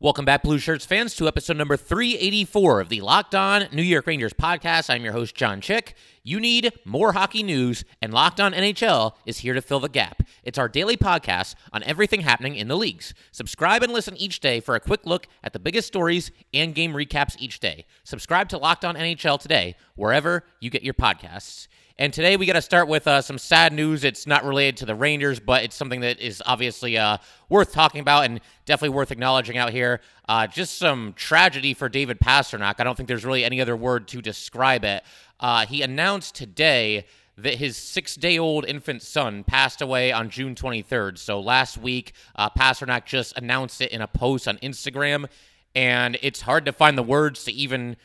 Welcome back, Blue Shirts fans, to episode number 384 of the Locked On New York Rangers podcast. I'm your host, John Chick. You need more hockey news, and Locked On NHL is here to fill the gap. It's our daily podcast on everything happening in the leagues. Subscribe and listen each day for a quick look at the biggest stories and game recaps each day. Subscribe to Locked On NHL today, wherever you get your podcasts. And today we got to start with uh, some sad news. It's not related to the Rangers, but it's something that is obviously uh, worth talking about and definitely worth acknowledging out here. Uh, just some tragedy for David Pastrnak. I don't think there's really any other word to describe it. Uh, he announced today that his six day old infant son passed away on June 23rd. So last week, uh, Pastrnak just announced it in a post on Instagram. And it's hard to find the words to even,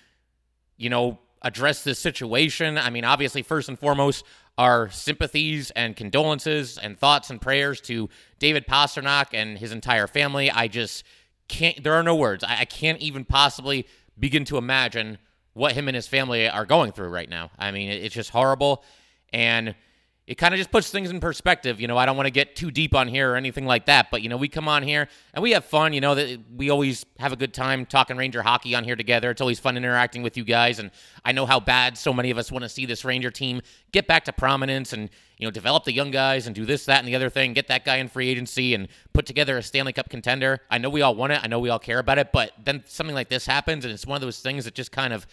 you know, address this situation. I mean, obviously, first and foremost, our sympathies and condolences and thoughts and prayers to David Pastrnak and his entire family. I just can't, there are no words. I, I can't even possibly begin to imagine what him and his family are going through right now. I mean, it, it's just horrible. And it kind of just puts things in perspective. You know, I don't want to get too deep on here or anything like that, but you know, we come on here and we have fun. You know, that we always have a good time talking Ranger hockey on here together. It's always fun interacting with you guys, and I know how bad so many of us want to see this Ranger team get back to prominence and you know develop the young guys and do this, that, and the other thing. Get that guy in free agency and put together a Stanley Cup contender. I know we all want it. I know we all care about it, but then something like this happens, and it's one of those things that just kind of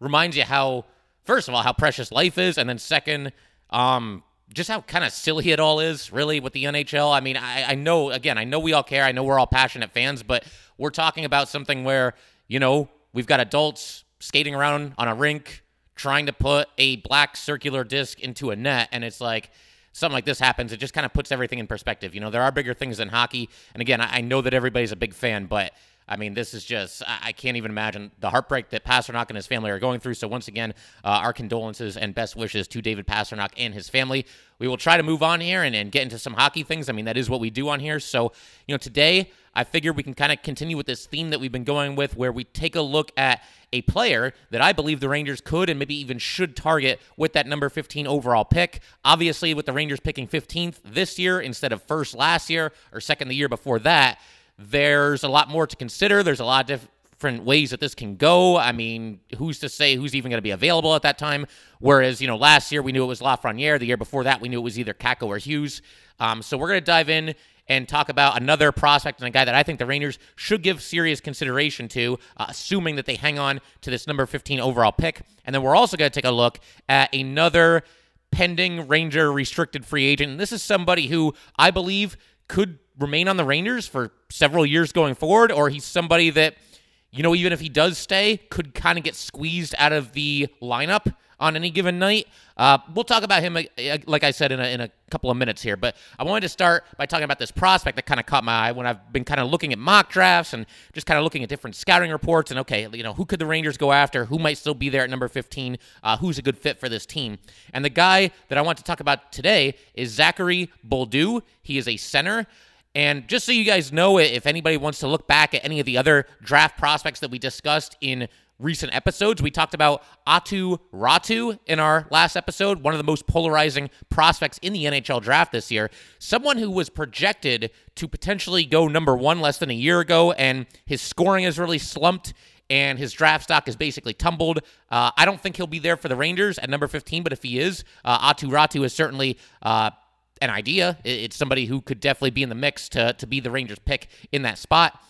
reminds you how, first of all, how precious life is, and then second, um just how kind of silly it all is, really, with the NHL. I mean, I, I, know, again, I know we all care. I know we're all passionate fans, but we're talking about something where, you know, we've got adults skating around on a rink trying to put a black circular disc into a net. And it's like, something like this happens, it just kind of puts everything in perspective. You know, there are bigger things than hockey. And again, I, I know that everybody's a big fan, but I mean, this is just, I can't even imagine the heartbreak that Pastrnak and his family are going through. So, once again, uh, our condolences and best wishes to David Pastrnak and his family. We will try to move on here and, and get into some hockey things. I mean, that is what we do on here. So, you know, today I figured we can kind of continue with this theme that we've been going with where we take a look at a player that I believe the Rangers could and maybe even should target with that number 15 overall pick. Obviously, with the Rangers picking 15th this year instead of first last year or second the year before that there's a lot more to consider. There's a lot of different ways that this can go. I mean, who's to say who's even going to be available at that time? Whereas, you know, last year we knew it was Lafreniere. The year before that, we knew it was either Kakko or Hughes. Um, so we're going to dive in and talk about another prospect and a guy that I think the Rangers should give serious consideration to, uh, assuming that they hang on to this number 15 overall pick. And then we're also going to take a look at another pending Ranger restricted free agent. And this is somebody who I believe could remain on the Rangers for several years going forward, or he's somebody that, you know, even if he does stay, could kind of get squeezed out of the lineup on any given night. Uh, we'll talk about him, uh, like I said, in a, in a couple of minutes here. But I wanted to start by talking about this prospect that kind of caught my eye when I've been kind of looking at mock drafts and just kind of looking at different scouting reports. And okay, you know, who could the Rangers go after? Who might still be there at number 15? Uh, who's a good fit for this team? And the guy that I want to talk about today is Zachary Bolduc. He is a center. And just so you guys know, if anybody wants to look back at any of the other draft prospects that we discussed in recent episodes, we talked about Aatu Räty in our last episode, one of the most polarizing prospects in the NHL draft this year. Someone who was projected to potentially go number one less than a year ago, and his scoring has really slumped and his draft stock is basically tumbled. Uh, I don't think he'll be there for the Rangers at number 15, but if he is, uh, Aatu Räty is certainly uh, an idea. It's somebody who could definitely be in the mix to, to be the Rangers pick in that spot.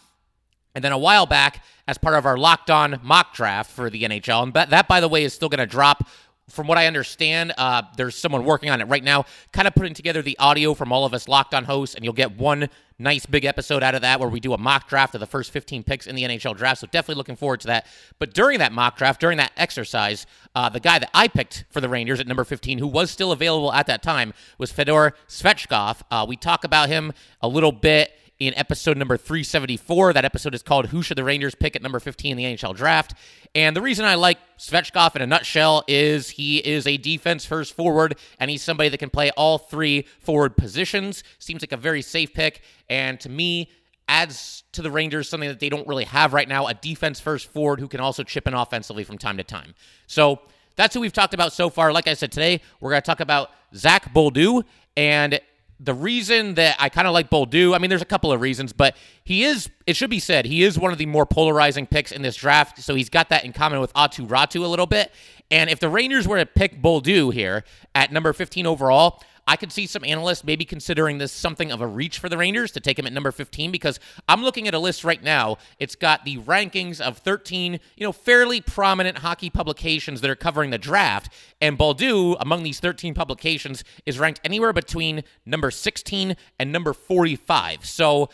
And then a while back, as part of our locked on mock draft for the NHL, and that, by the way, is still going to drop from what I understand, uh, there's someone working on it right now, kind of putting together the audio from all of us locked on hosts, and you'll get one nice big episode out of that where we do a mock draft of the first 15 picks in the NHL draft. So definitely looking forward to that. But during that mock draft, during that exercise, uh, the guy that I picked for the Rangers at number 15, who was still available at that time, was Fedor Svechkov. Uh, we talk about him a little bit in episode number 374. That episode is called Who Should the Rangers Pick at number 15 in the NHL Draft? And the reason I like Svechkov in a nutshell is he is a defense first forward, and he's somebody that can play all three forward positions. Seems like a very safe pick. And to me, adds to the Rangers something that they don't really have right now a defense first forward who can also chip in offensively from time to time. So that's who we've talked about so far. Like I said today, we're going to talk about Zach Bolduc and the reason that I kind of like Bolduc, I mean, there's a couple of reasons, but he is, it should be said, he is one of the more polarizing picks in this draft. So he's got that in common with Aatu Räty a little bit. And if the Rangers were to pick Bolduc here at number 15 overall, I could see some analysts maybe considering this something of a reach for the Rangers to take him at number 15 because I'm looking at a list right now. It's got the rankings of 13, you know, fairly prominent hockey publications that are covering the draft. And Bolduc, among these 13 publications, is ranked anywhere between number 16 and number 45. So,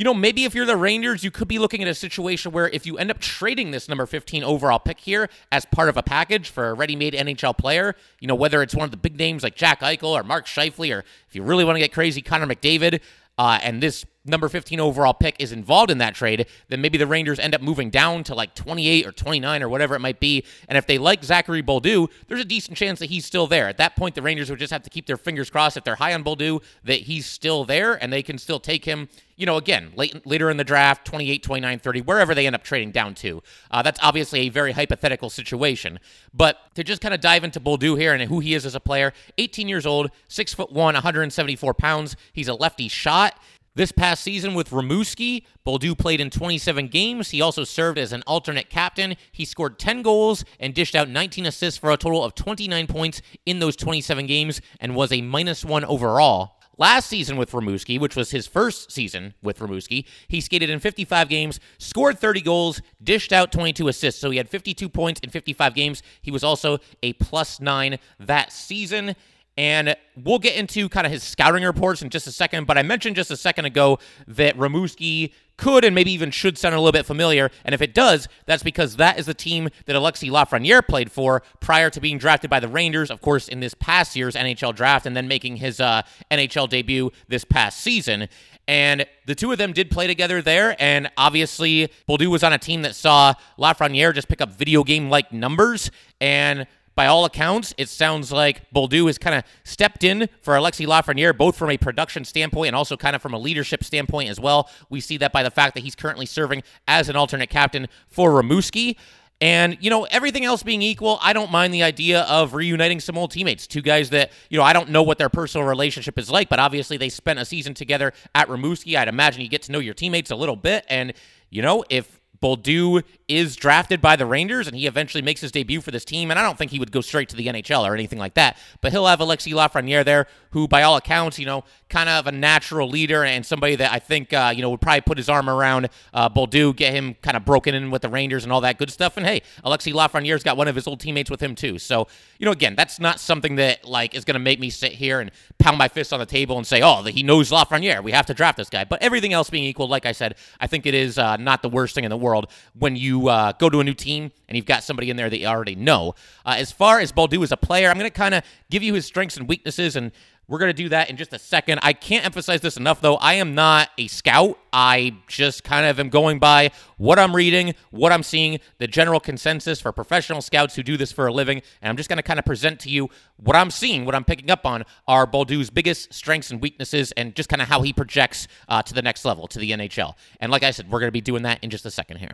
you know, maybe if you're the Rangers, you could be looking at a situation where if you end up trading this number 15 overall pick here as part of a package for a ready made NHL player, you know, whether it's one of the big names like Jack Eichel or Mark Scheifele, or if you really want to get crazy, Connor McDavid, uh, and this number 15 overall pick is involved in that trade, then maybe the Rangers end up moving down to like 28 or 29 or whatever it might be. And if they like Zachary Bolduc, there's a decent chance that he's still there. At that point, the Rangers would just have to keep their fingers crossed if they're high on Bolduc that he's still there and they can still take him, you know, again, late, later in the draft, 28, 29, 30, wherever they end up trading down to. Uh, that's obviously a very hypothetical situation. But to just kind of dive into Bolduc here and who he is as a player, 18 years old, 6 foot 1, 174 pounds. He's a lefty shot. This past season with Rimouski, Bolduc played in 27 games. He also served as an alternate captain. He scored 10 goals and dished out 19 assists for a total of 29 points in those 27 games and was a minus one overall. Last season with Rimouski, which was his first season with Rimouski, he skated in 55 games, scored 30 goals, dished out 22 assists. So he had 52 points in 55 games. He was also a plus nine that season. And we'll get into kind of his scouting reports in just a second. But I mentioned just a second ago that Rimouski could and maybe even should sound a little bit familiar. And if it does, that's because that is the team that Alexi Lafreniere played for prior to being drafted by the Rangers, of course, in this past year's NHL draft, and then making his uh, NHL debut this past season. And the two of them did play together there. And obviously, Bolduc was on a team that saw Lafreniere just pick up video game like numbers. And by all accounts, it sounds like Bolduc has kind of stepped in for Alexi Lafreniere, both from a production standpoint and also kind of from a leadership standpoint as well. We see that by the fact that he's currently serving as an alternate captain for Rimouski. And, you know, everything else being equal, I don't mind the idea of reuniting some old teammates. Two guys that, you know, I don't know what their personal relationship is like, but obviously they spent a season together at Rimouski. I'd imagine you get to know your teammates a little bit. And, you know, if Bolduc is drafted by the Rangers and he eventually makes his debut for this team. And I don't think he would go straight to the NHL or anything like that. But he'll have Alexi Lafreniere there, who, by all accounts, you know, kind of a natural leader and somebody that I think, uh, you know, would probably put his arm around uh, Bolduc, get him kind of broken in with the Rangers and all that good stuff. And hey, Alexi Lafreniere's got one of his old teammates with him too. So, you know, again, that's not something that like is going to make me sit here and pound my fist on the table and say, oh, he knows Lafreniere. We have to draft this guy. But everything else being equal, like I said, I think it is uh, not the worst thing in the world when you uh, go to a new team and you've got somebody in there that you already know. Uh, as far as Bolduc as a player, I'm going to kind of give you his strengths and weaknesses and we're going to do that in just a second. I can't emphasize this enough, though. I am not a scout. I just kind of am going by what I'm reading, what I'm seeing, the general consensus for professional scouts who do this for a living. And I'm just going to kind of present to you what I'm seeing, what I'm picking up on are Bolduc's biggest strengths and weaknesses, and just kind of how he projects uh, to the next level, to the NHL. And like I said, we're going to be doing that in just a second here.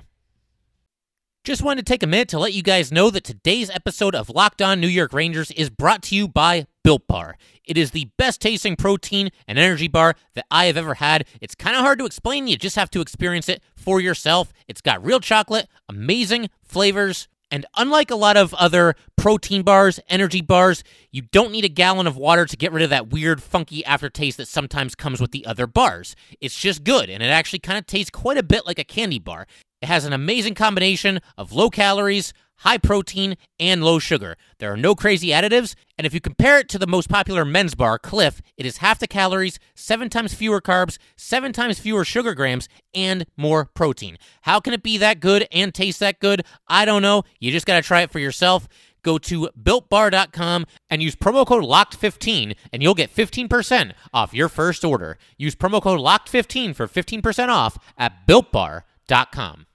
Just wanted to take a minute to let you guys know that today's episode of Locked On New York Rangers is brought to you by Built Bar. It is the best tasting protein and energy bar that I have ever had. It's kind of hard to explain, you just have to experience it for yourself. It's got real chocolate, amazing flavors, and unlike a lot of other protein bars, energy bars, you don't need a gallon of water to get rid of that weird, funky aftertaste that sometimes comes with the other bars. It's just good, and it actually kind of tastes quite a bit like a candy bar. It has an amazing combination of low calories, high protein, and low sugar. There are no crazy additives, and if you compare it to the most popular men's bar, Clif, it is half the calories, seven times fewer carbs, seven times fewer sugar grams, and more protein. How can it be that good and taste that good? I don't know. You just got to try it for yourself. Go to builtbar.com and use promo code LOCKED15 and you'll get 15% off your first order. Use promo code LOCKED15 for 15% off at builtbar.com dot com.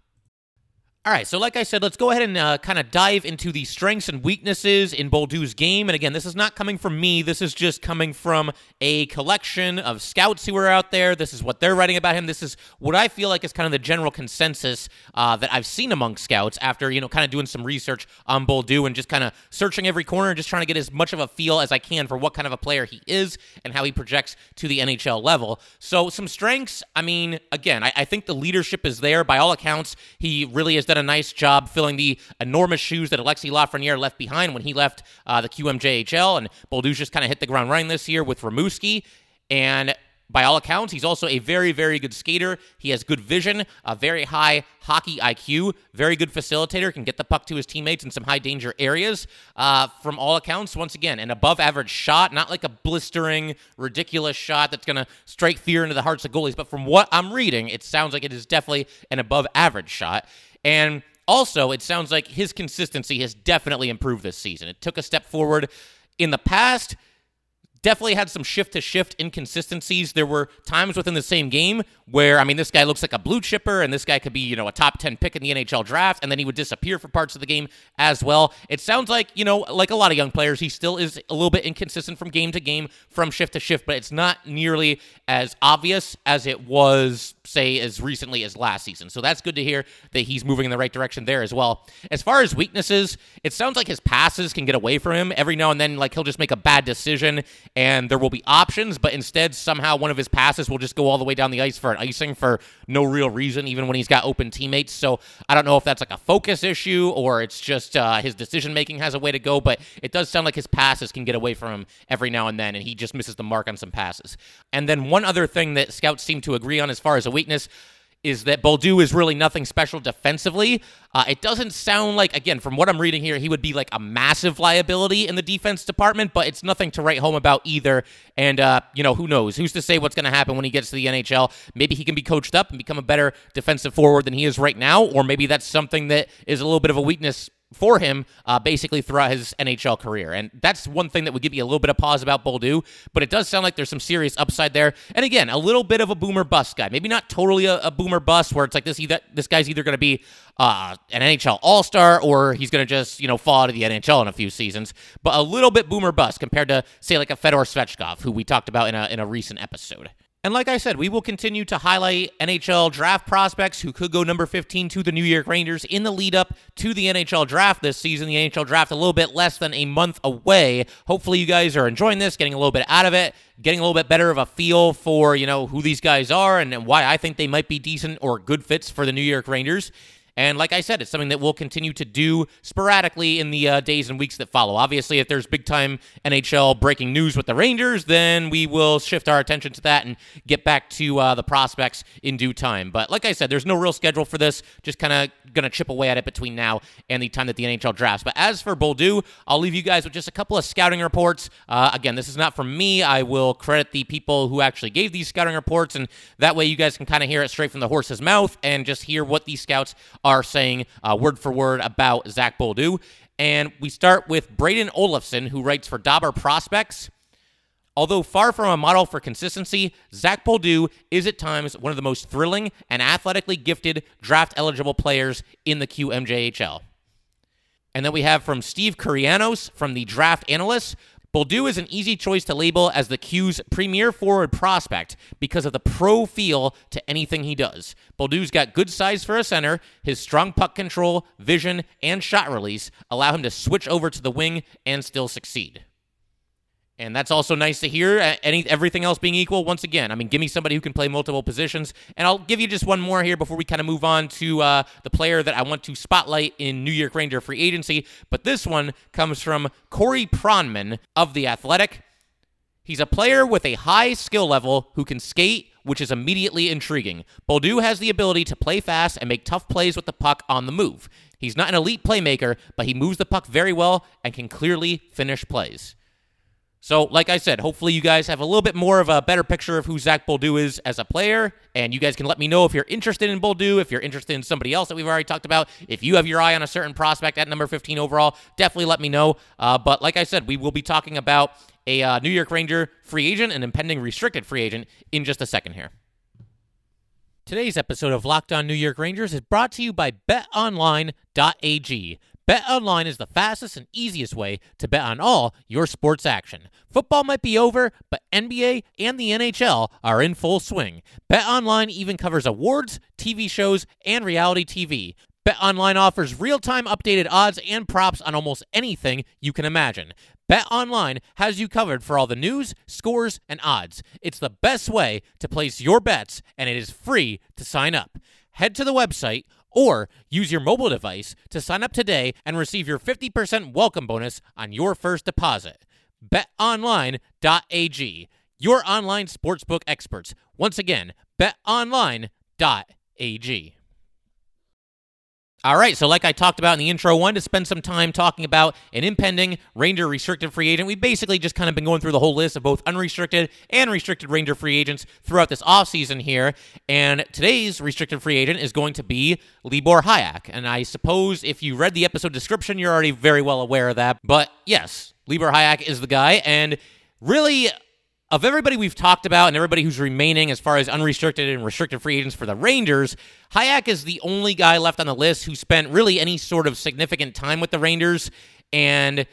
All right, so like I said, let's go ahead and uh, kind of dive into the strengths and weaknesses in Bolduc's game. And again, this is not coming from me. This is just coming from a collection of scouts who are out there. This is what they're writing about him. This is what I feel like is kind of the general consensus uh, that I've seen among scouts after you know kind of doing some research on Bolduc and just kind of searching every corner and just trying to get as much of a feel as I can for what kind of a player he is and how he projects to the NHL level. So some strengths. I mean, again, I, I think the leadership is there by all accounts. He really is done a nice job filling the enormous shoes that Alexi Lafreniere left behind when he left uh, the QMJHL. And Bolduc's just kind of hit the ground running this year with Rimouski. And by all accounts, he's also a very, very good skater. He has good vision, a very high hockey IQ, very good facilitator, can get the puck to his teammates in some high danger areas. Uh, from all accounts, once again, an above average shot, not like a blistering, ridiculous shot that's going to strike fear into the hearts of goalies. But from what I'm reading, it sounds like it is definitely an above average shot. And also, it sounds like his consistency has definitely improved this season. It took a step forward in the past definitely had some shift to shift inconsistencies. There were times within the same game where, I mean, this guy looks like a blue chipper and this guy could be, you know, a top 10 pick in the NHL draft, and then he would disappear for parts of the game as well. It sounds like, you know, like a lot of young players, he still is a little bit inconsistent from game to game, from shift to shift, but it's not nearly as obvious as it was, say, as recently as last season. So that's good to hear that he's moving in the right direction there as well. As far as weaknesses, it sounds like his passes can get away from him every now and then, like he'll just make a bad decision and there will be options, but instead, somehow one of his passes will just go all the way down the ice for an icing for no real reason, even when he's got open teammates. So I don't know if that's like a focus issue or it's just uh, his decision making has a way to go, but it does sound like his passes can get away from him every now and then, and he just misses the mark on some passes. And then one other thing that scouts seem to agree on as far as a weakness is that Bolduc is really nothing special defensively. Uh, it doesn't sound like, again, from what I'm reading here, he would be like a massive liability in the defense department, but it's nothing to write home about either. And, uh, you know, who knows? Who's to say what's going to happen when he gets to the NHL? Maybe he can be coached up and become a better defensive forward than he is right now, or maybe that's something that is a little bit of a weakness for him uh, basically throughout his NHL career. And that's one thing that would give you a little bit of pause about Bolduc, but it does sound like there's some serious upside there. And again, a little bit of a boomer bust guy. Maybe not totally a, a boomer bust where it's like this either, this guy's either going to be uh, an NHL All Star or he's going to just, you know, fall out of the NHL in a few seasons, but a little bit boomer bust compared to, say, like a Fedor Svechkov, who we talked about in a, in a recent episode. And like I said, we will continue to highlight NHL draft prospects who could go number 15 to the New York Rangers in the lead up to the NHL draft this season. The NHL draft a little bit less than a month away. Hopefully you guys are enjoying this, getting a little bit out of it, getting a little bit better of a feel for, you know, who these guys are and why I think they might be decent or good fits for the New York Rangers. And like I said, it's something that we'll continue to do sporadically in the uh, days and weeks that follow. Obviously, if there's big time NHL breaking news with the Rangers, then we will shift our attention to that and get back to uh, the prospects in due time. But like I said, there's no real schedule for this. Just kind of going to chip away at it between now and the time that the NHL drafts. But as for Bolduc, I'll leave you guys with just a couple of scouting reports. Uh, again, this is not from me. I will credit the people who actually gave these scouting reports, and that way you guys can kind of hear it straight from the horse's mouth and just hear what these scouts are saying uh, word for word about Zach Bolduc. And we start with Braden Olafson, who writes for Dobber Prospects. Although far from a model for consistency, Zach Bolduc is at times one of the most thrilling and athletically gifted draft eligible players in the QMJHL. And then we have from Steve Kournianos from the Draft Analyst, Bolduc is an easy choice to label as the Q's premier forward prospect because of the pro feel to anything he does. Bolduc's got good size for a center. His strong puck control, vision, and shot release allow him to switch over to the wing and still succeed. And that's also nice to hear. Any everything else being equal, once again, I mean, give me somebody who can play multiple positions. And I'll give you just one more here before we kind of move on to uh, the player that I want to spotlight in New York Ranger free agency. But this one comes from Corey Pronman of the Athletic. He's a player with a high skill level who can skate, which is immediately intriguing. Bolduc has the ability to play fast and make tough plays with the puck on the move. He's not an elite playmaker, but he moves the puck very well and can clearly finish plays. So, like I said, hopefully you guys have a little bit more of a better picture of who Zach Bolduc is as a player. And you guys can let me know if you're interested in Bolduc, if you're interested in somebody else that we've already talked about. If you have your eye on a certain prospect at number 15 overall, definitely let me know. Uh, but like I said, we will be talking about a uh, New York Ranger free agent and impending restricted free agent in just a second here. Today's episode of Locked On New York Rangers is brought to you by betonline.ag. BetOnline is the fastest and easiest way to bet on all your sports action. Football might be over, but NBA and the NHL are in full swing. BetOnline even covers awards, TV shows, and reality TV. BetOnline offers real-time updated odds and props on almost anything you can imagine. BetOnline has you covered for all the news, scores, and odds. It's the best way to place your bets, and it is free to sign up. Head to the website or use your mobile device to sign up today and receive your 50% welcome bonus on your first deposit. BetOnline.ag, your online sportsbook experts. Once again, betonline.ag. All right, so like I talked about in the intro, wanted to spend some time talking about an impending Ranger restricted free agent. We've basically just kind of been going through the whole list of both unrestricted and restricted Ranger free agents throughout this offseason here. And today's restricted free agent is going to be Libor Hajek. And I suppose if you read the episode description, you're already very well aware of that. But yes, Libor Hajek is the guy. And really, of everybody we've talked about and everybody who's remaining as far as unrestricted and restricted free agents for the Rangers, Hajek is the only guy left on the list who spent really any sort of significant time with the Rangers. And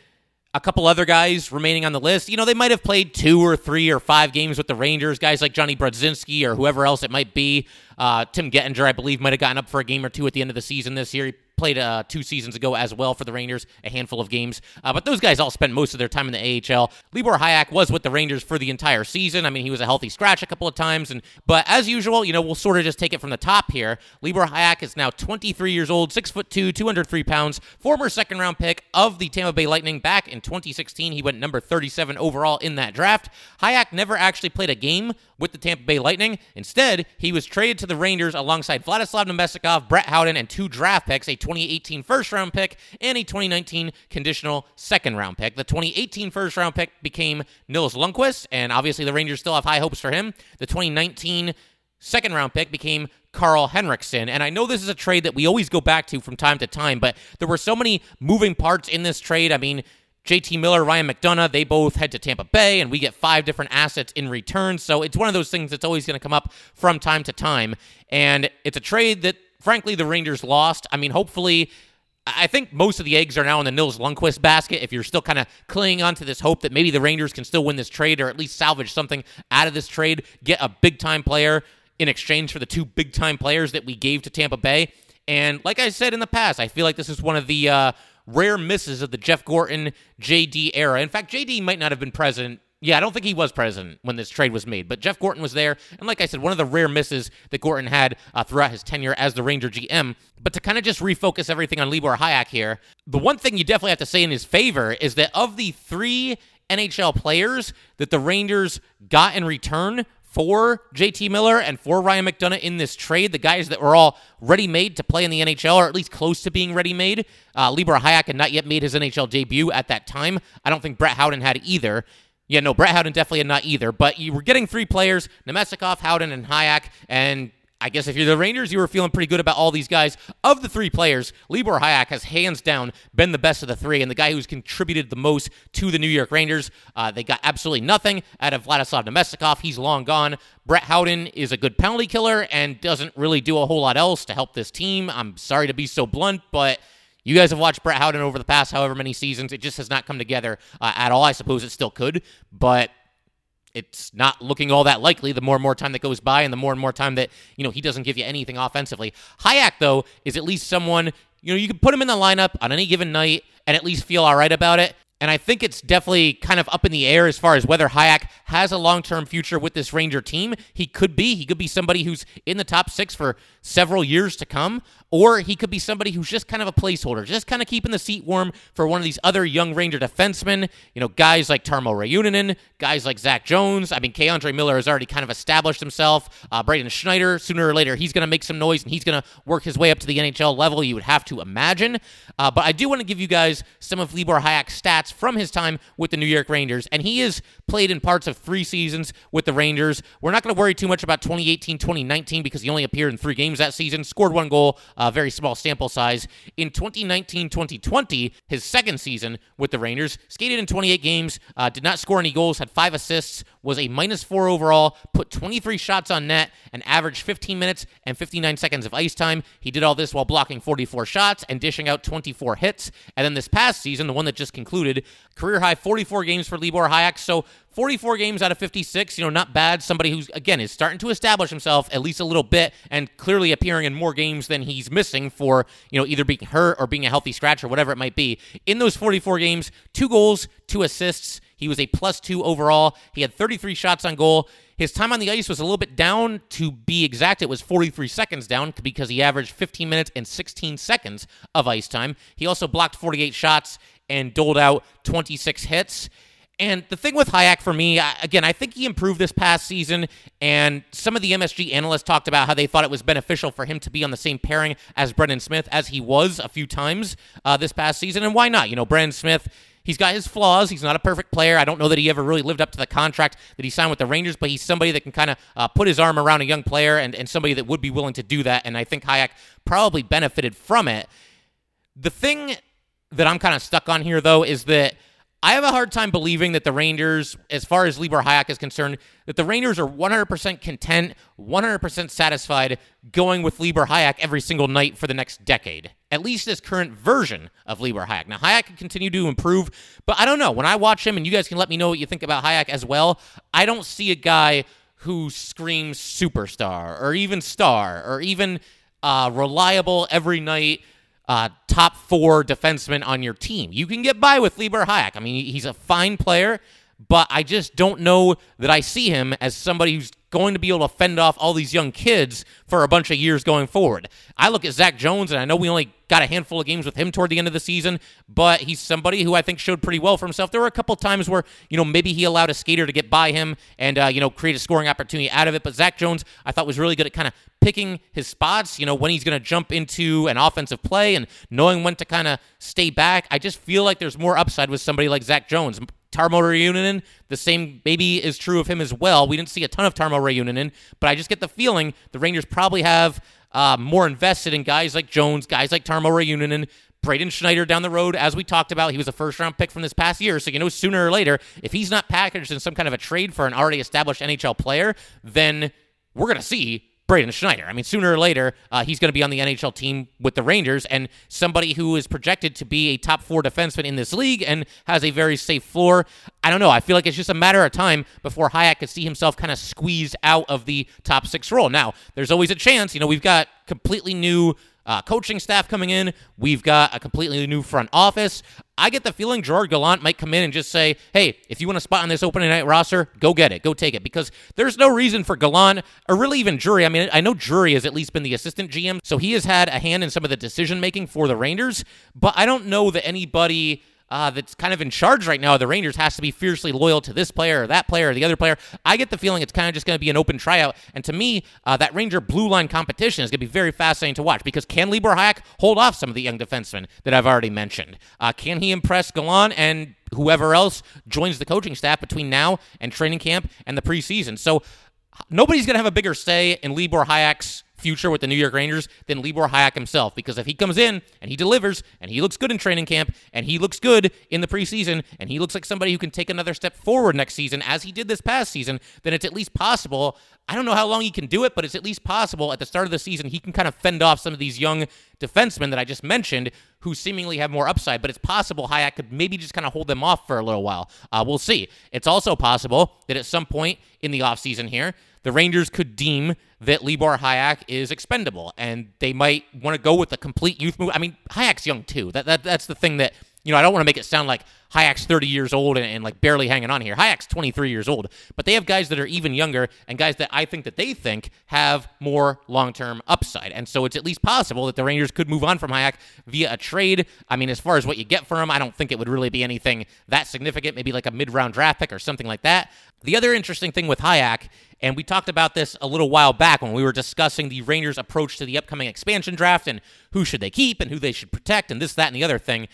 a couple other guys remaining on the list. You know, they might have played two or three or five games with the Rangers, guys like Jonny Brodzinski or whoever else it might be. Uh, Tim Gettinger, I believe, might have gotten up for a game or two at the end of the season this year. Played uh, two seasons ago as well for the Rangers, a handful of games. Uh, but those guys all spent most of their time in the AHL. Libor Hajek was with the Rangers for the entire season. I mean, he was a healthy scratch a couple of times, and but as usual, you know, we'll sort of just take it from the top here. Libor Hajek is now 23 years old, six foot two, 203 pounds, former second round pick of the Tampa Bay Lightning back in 2016. He went number 37 overall in that draft. Hajek never actually played a game with the Tampa Bay Lightning. Instead, he was traded to the Rangers alongside Vladislav Namestnikov, Brett Howden, and two draft picks, a 2018 first round pick and a 2019 conditional second round pick. The 2018 first round pick became Nils Lundkvist, and obviously the Rangers still have high hopes for him. The 2019 second round pick became Karl Henriksson. And I know this is a trade that we always go back to from time to time, but there were so many moving parts in this trade. I mean, JT Miller, Ryan McDonagh, they both head to Tampa Bay, and we get five different assets in return. So it's one of those things that's always going to come up from time to time. And it's a trade that, frankly, the Rangers lost. I mean, hopefully. I think most of the eggs are now in the Nils Lundkvist basket. If you're still kind of clinging on to this hope that maybe the Rangers can still win this trade or at least salvage something out of this trade, get a big time player in exchange for the two big time players that we gave to Tampa Bay. And like I said in the past, I feel like this is one of the uh, rare misses of the Jeff Gorton JD era. In fact, JD might not have been president. Yeah, I don't think he was president when this trade was made, but Jeff Gorton was there. And like I said, one of the rare misses that Gorton had uh, throughout his tenure as the Ranger GM. But to kind of just refocus everything on Libor Hajek here, the one thing you definitely have to say in his favor is that of the three NHL players that the Rangers got in return for JT Miller and for Ryan McDonagh in this trade, the guys that were all ready made to play in the NHL, or at least close to being ready made. Uh, Libor Hajek had not yet made his NHL debut at that time. I don't think Brett Howden had either. Yeah, no, Brett Howden definitely had not either. But you were getting three players: Namestnikov, Howden, and Hajek, and I guess if you're the Rangers, you were feeling pretty good about all these guys. Of the three players, Libor Hajek has hands down been the best of the three and the guy who's contributed the most to the New York Rangers. Uh, they got absolutely nothing out of Vladislav Namestnikov. He's long gone. Brett Howden is a good penalty killer and doesn't really do a whole lot else to help this team. I'm sorry to be so blunt, but you guys have watched Brett Howden over the past however many seasons. It just has not come together uh, at all. I suppose it still could, but it's not looking all that likely the more and more time that goes by and the more and more time that you know he doesn't give you anything offensively Hajek though is at least someone you know you can put him in the lineup on any given night and at least feel all right about it and I think it's definitely kind of up in the air as far as whether Hajek has a long term future with this Ranger team. He could be. He could be somebody who's in the top six for several years to come, or he could be somebody who's just kind of a placeholder, just kind of keeping the seat warm for one of these other young Ranger defensemen. You know, guys like Tarmo Reunanen, guys like Zach Jones. I mean, K'Andre Miller has already kind of established himself. Uh, Braden Schneider, sooner or later, he's going to make some noise and he's going to work his way up to the NHL level, you would have to imagine. Uh, but I do want to give you guys some of Libor Hajek's stats from his time with the New York Rangers, and he has played in parts of three seasons with the Rangers. We're not going to worry too much about 2018 2019 because he only appeared in three games games that season, scored one goal, uh, very small sample size. In 2019 2020, his second season with the Rangers, skated in 28 games, uh, did not score any goals, had five assists, was a minus four overall, put 23 shots on net, and averaged 15 minutes and 59 seconds of ice time. He did all this while blocking 44 shots and dishing out 24 hits. And then this past season, the one that just concluded, career high 44 games for Libor Hajek. So 44 games out of 56, you know, not bad. Somebody who's, again, is starting to establish himself at least a little bit and clearly appearing in more games than he's missing for, you know, either being hurt or being a healthy scratch or whatever it might be. In those 44 games, two goals, two assists. He was a plus two overall. He had 33 shots on goal. His time on the ice was a little bit down. To be exact, it was 43 seconds down because he averaged 15 minutes and 16 seconds of ice time. He also blocked 48 shots and doled out 26 hits. And the thing with Hajek for me, again, I think he improved this past season. And some of the MSG analysts talked about how they thought it was beneficial for him to be on the same pairing as Brendan Smith, as he was a few times uh, this past season. And why not? You know, Brendan Smith He's got his flaws. He's not a perfect player. I don't know that he ever really lived up to the contract that he signed with the Rangers, but he's somebody that can kind of uh, put his arm around a young player and, and somebody that would be willing to do that. And I think Hajek probably benefited from it. The thing that I'm kind of stuck on here, though, is that I have a hard time believing that the Rangers, as far as Libor Hajek is concerned, that the Rangers are 100% content, 100% satisfied going with Libor Hajek every single night for the next decade. At least this current version of Libor Hajek. Now, Hajek can continue to improve, but I don't know. When I watch him, and you guys can let me know what you think about Hajek as well, I don't see a guy who screams superstar or even star or even uh, reliable every night uh, top four defenseman on your team. You can get by with Libor Hajek. I mean, he's a fine player, but I just don't know that I see him as somebody who's going to be able to fend off all these young kids for a bunch of years going forward. I look at Zach Jones, and I know we only got a handful of games with him toward the end of the season, but he's somebody who I think showed pretty well for himself. There were a couple times where, you know, maybe he allowed a skater to get by him and, uh, you know, create a scoring opportunity out of it. But Zach Jones, I thought was really good at kind of picking his spots, you know, when he's going to jump into an offensive play and knowing when to kind of stay back. I just feel like there's more upside with somebody like Zach Jones. Tarmo Reunanen, the same maybe is true of him as well. We didn't see a ton of Tarmo Reunanen, but I just get the feeling the Rangers probably have uh, more invested in guys like Jones, guys like Tarmo Reunanen, Braden Schneider down the road, as we talked about, he was a first round pick from this past year. So, you know, sooner or later, if he's not packaged in some kind of a trade for an already established NHL player, then we're going to see Braden Schneider. I mean, sooner or later, uh, he's going to be on the NHL team with the Rangers, and somebody who is projected to be a top four defenseman in this league and has a very safe floor. I don't know. I feel like it's just a matter of time before Hajek could see himself kind of squeezed out of the top six role. Now, there's always a chance. You know, we've got completely new uh, coaching staff coming in. We've got a completely new front office. I get the feeling Gerard Gallant might come in and just say, hey, if you want a spot on this opening night roster, go get it, go take it. Because there's no reason for Gallant, or really even Drury. I mean, I know Drury has at least been the assistant GM, so he has had a hand in some of the decision making for the Rangers, but I don't know that anybody uh, that's kind of in charge right now the Rangers has to be fiercely loyal to this player or that player or the other player. I get the feeling it's kind of just going to be an open tryout. And to me, uh, that Ranger blue line competition is going to be very fascinating to watch because can Libor Hajek hold off some of the young defensemen that I've already mentioned? Uh, can he impress Gallant and whoever else joins the coaching staff between now and training camp and the preseason? So nobody's going to have a bigger say in Libor Hajek's future with the New York Rangers than Libor Hajek himself. Because if he comes in and he delivers and he looks good in training camp and he looks good in the preseason and he looks like somebody who can take another step forward next season as he did this past season, then it's at least possible. I don't know how long he can do it, but it's at least possible at the start of the season he can kind of fend off some of these young defensemen that I just mentioned who seemingly have more upside. But it's possible Hajek could maybe just kind of hold them off for a little while. Uh, we'll see. It's also possible that at some point in the offseason here, the Rangers could deem that Libor Hajek is expendable, and they might want to go with a complete youth move. I mean, Hajek's young too. That, that that's the thing that you know. I don't want to make it sound like Hajek's 30 years old and, and, like barely hanging on here. Hajek's 23 years old, but they have guys that are even younger and guys that I think that they think have more long-term upside. And so it's at least possible that the Rangers could move on from Hajek via a trade. I mean, as far as what you get for him, I don't think it would really be anything that significant. Maybe like a mid-round draft pick or something like that. The other interesting thing with Hajek and we talked about this a little while back when we were discussing the Rangers' approach to the upcoming expansion draft and who should they keep and who they should protect and this, that, and the other thing.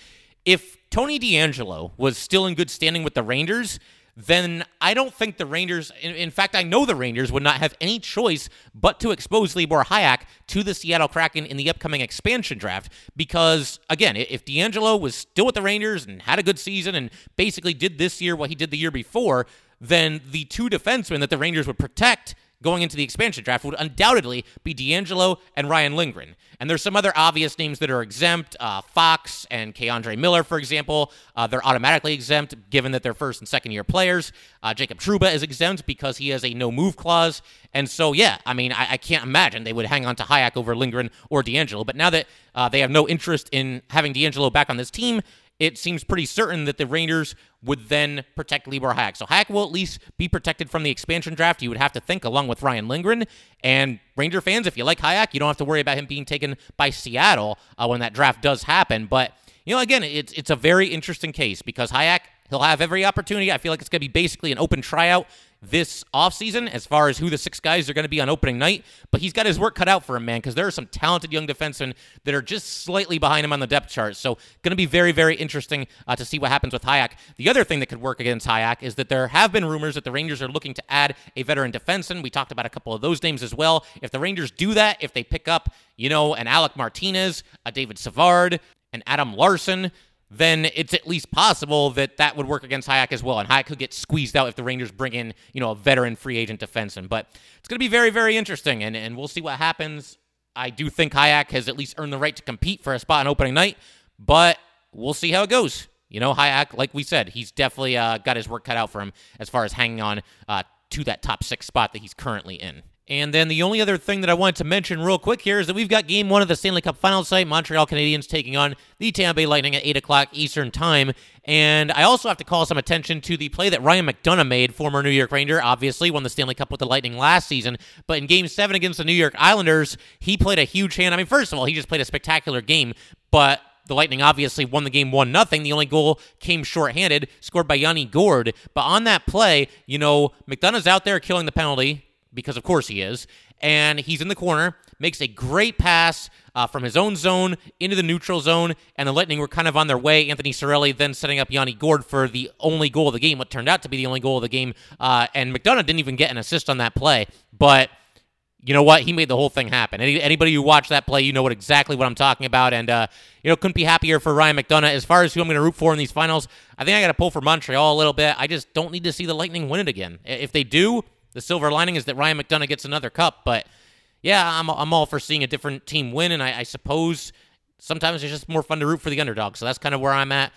If Tony DeAngelo was still in good standing with the Rangers, then I don't think the Rangers, in, in, fact, I know the Rangers would not have any choice but to expose Libor Hajek to the Seattle Kraken in the upcoming expansion draft. Because, again, if DeAngelo was still with the Rangers and had a good season and basically did this year what he did the year before, then the two defensemen that the Rangers would protect going into the expansion draft would undoubtedly be DeAngelo and Ryan Lindgren. And there's some other obvious names that are exempt. Uh, Fox and K'Andre Miller, for example, uh, they're automatically exempt given that they're first and second year players. Uh, Jacob Trouba is exempt because he has a no move clause. And so, yeah, I mean, I, I can't imagine they would hang on to Hajek over Lindgren or DeAngelo. But now that uh, they have no interest in having DeAngelo back on this team, it seems pretty certain that the Rangers would then protect Libor Hajek. So Hajek will at least be protected from the expansion draft, you would have to think, along with Ryan Lindgren. And Ranger fans, if you like Hajek, you don't have to worry about him being taken by Seattle uh, when that draft does happen. But, you know, again, it's, it's a very interesting case because Hajek, he'll have every opportunity. I feel like it's going to be basically an open tryout this offseason as far as who the six guys are going to be on opening night, but he's got his work cut out for him, man, because there are some talented young defensemen that are just slightly behind him on the depth chart. So, going to be very, very interesting uh, to see what happens with Hajek. The other thing that could work against Hajek is that there have been rumors that the Rangers are looking to add a veteran defenseman. We talked about a couple of those names as well. If the Rangers do that, if they pick up, you know, an Alec Martinez, a David Savard, an Adam Larsson, then it's at least possible that that would work against Hajek as well. And Hajek could get squeezed out if the Rangers bring in, you know, a veteran free agent defenseman. But it's going to be very, very interesting, and, and we'll see what happens. I do think Hajek has at least earned the right to compete for a spot on opening night, but we'll see how it goes. You know, Hajek, like we said, he's definitely uh, got his work cut out for him as far as hanging on uh, to that top six spot that he's currently in. And then the only other thing that I wanted to mention real quick here is that we've got game one of the Stanley Cup Finals site, Montreal Canadiens taking on the Tampa Bay Lightning at 8 o'clock Eastern Time. And I also have to call some attention to the play that Ryan McDonagh made, former New York Ranger, obviously won the Stanley Cup with the Lightning last season. But in game seven against the New York Islanders, he played a huge hand. I mean, first of all, he just played a spectacular game, but the Lightning obviously won the game 1 nothing. The only goal came shorthanded, scored by Yanni Gourde. But on that play, you know, McDonagh's out there killing the penalty because of course he is and he's in the corner, makes a great pass uh, from his own zone into the neutral zone, and the Lightning were kind of on their way. Anthony Cirelli then setting up Yanni Gourde for the only goal of the game, what turned out to be the only goal of the game, uh, and McDonagh didn't even get an assist on that play, but you know what? He made the whole thing happen. Any, anybody who watched that play, you know what exactly what I'm talking about. And, uh, you know, couldn't be happier for Ryan McDonagh. As far as who I'm going to root for in these finals, I think I got to pull for Montreal a little bit. I just don't need to see the Lightning win it again. If they do, the silver lining is that Ryan McDonagh gets another cup, but yeah, I'm, I'm all for seeing a different team win, and I, I suppose sometimes it's just more fun to root for the underdog. So that's kind of where I'm at.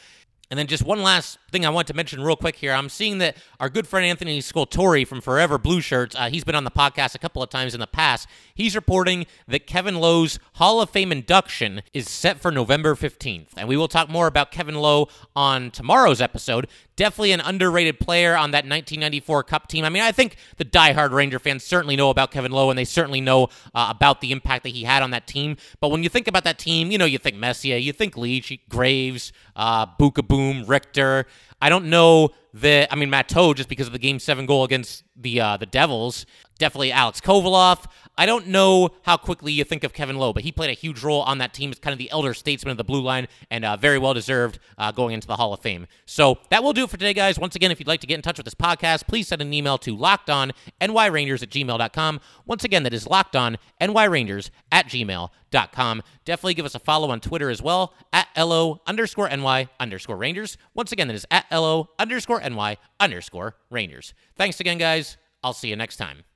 And then just one last thing I want to mention real quick here. I'm seeing that our good friend Anthony Scultore from Forever Blue Shirts, uh, he's been on the podcast a couple of times in the past. He's reporting that Kevin Lowe's Hall of Fame induction is set for November 15th. And we will talk more about Kevin Lowe on tomorrow's episode. Definitely an underrated player on that 1994 Cup team. I mean, I think the diehard Ranger fans certainly know about Kevin Lowe and they certainly know uh, about the impact that he had on that team. But when you think about that team, you know, you think Messier, you think Leetch, Graves, uh, Richter. I don't know that. I mean, Matteau just because of the Game Seven goal against the uh, the Devils. Definitely Alex Kovalev. I don't know how quickly you think of Kevin Lowe, but he played a huge role on that team as kind of the elder statesman of the blue line and uh, very well deserved uh, going into the Hall of Fame. So that will do it for today, guys. Once again, if you'd like to get in touch with this podcast, please send an email to lockedonnyrangers at gmail.com. Once again, that is lockedonnyrangers at gmail.com. Definitely give us a follow on Twitter as well at LO underscore NY underscore Rangers. Once again, that is at LO underscore NY underscore Rangers. Thanks again, guys. I'll see you next time.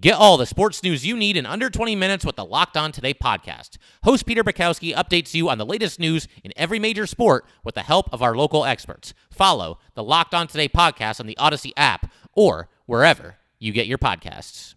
Get all the sports news you need in under 20 minutes with the Locked On Today podcast. Host Peter Bukowski updates you on the latest news in every major sport with the help of our local experts. Follow the Locked On Today podcast on the Odyssey app or wherever you get your podcasts.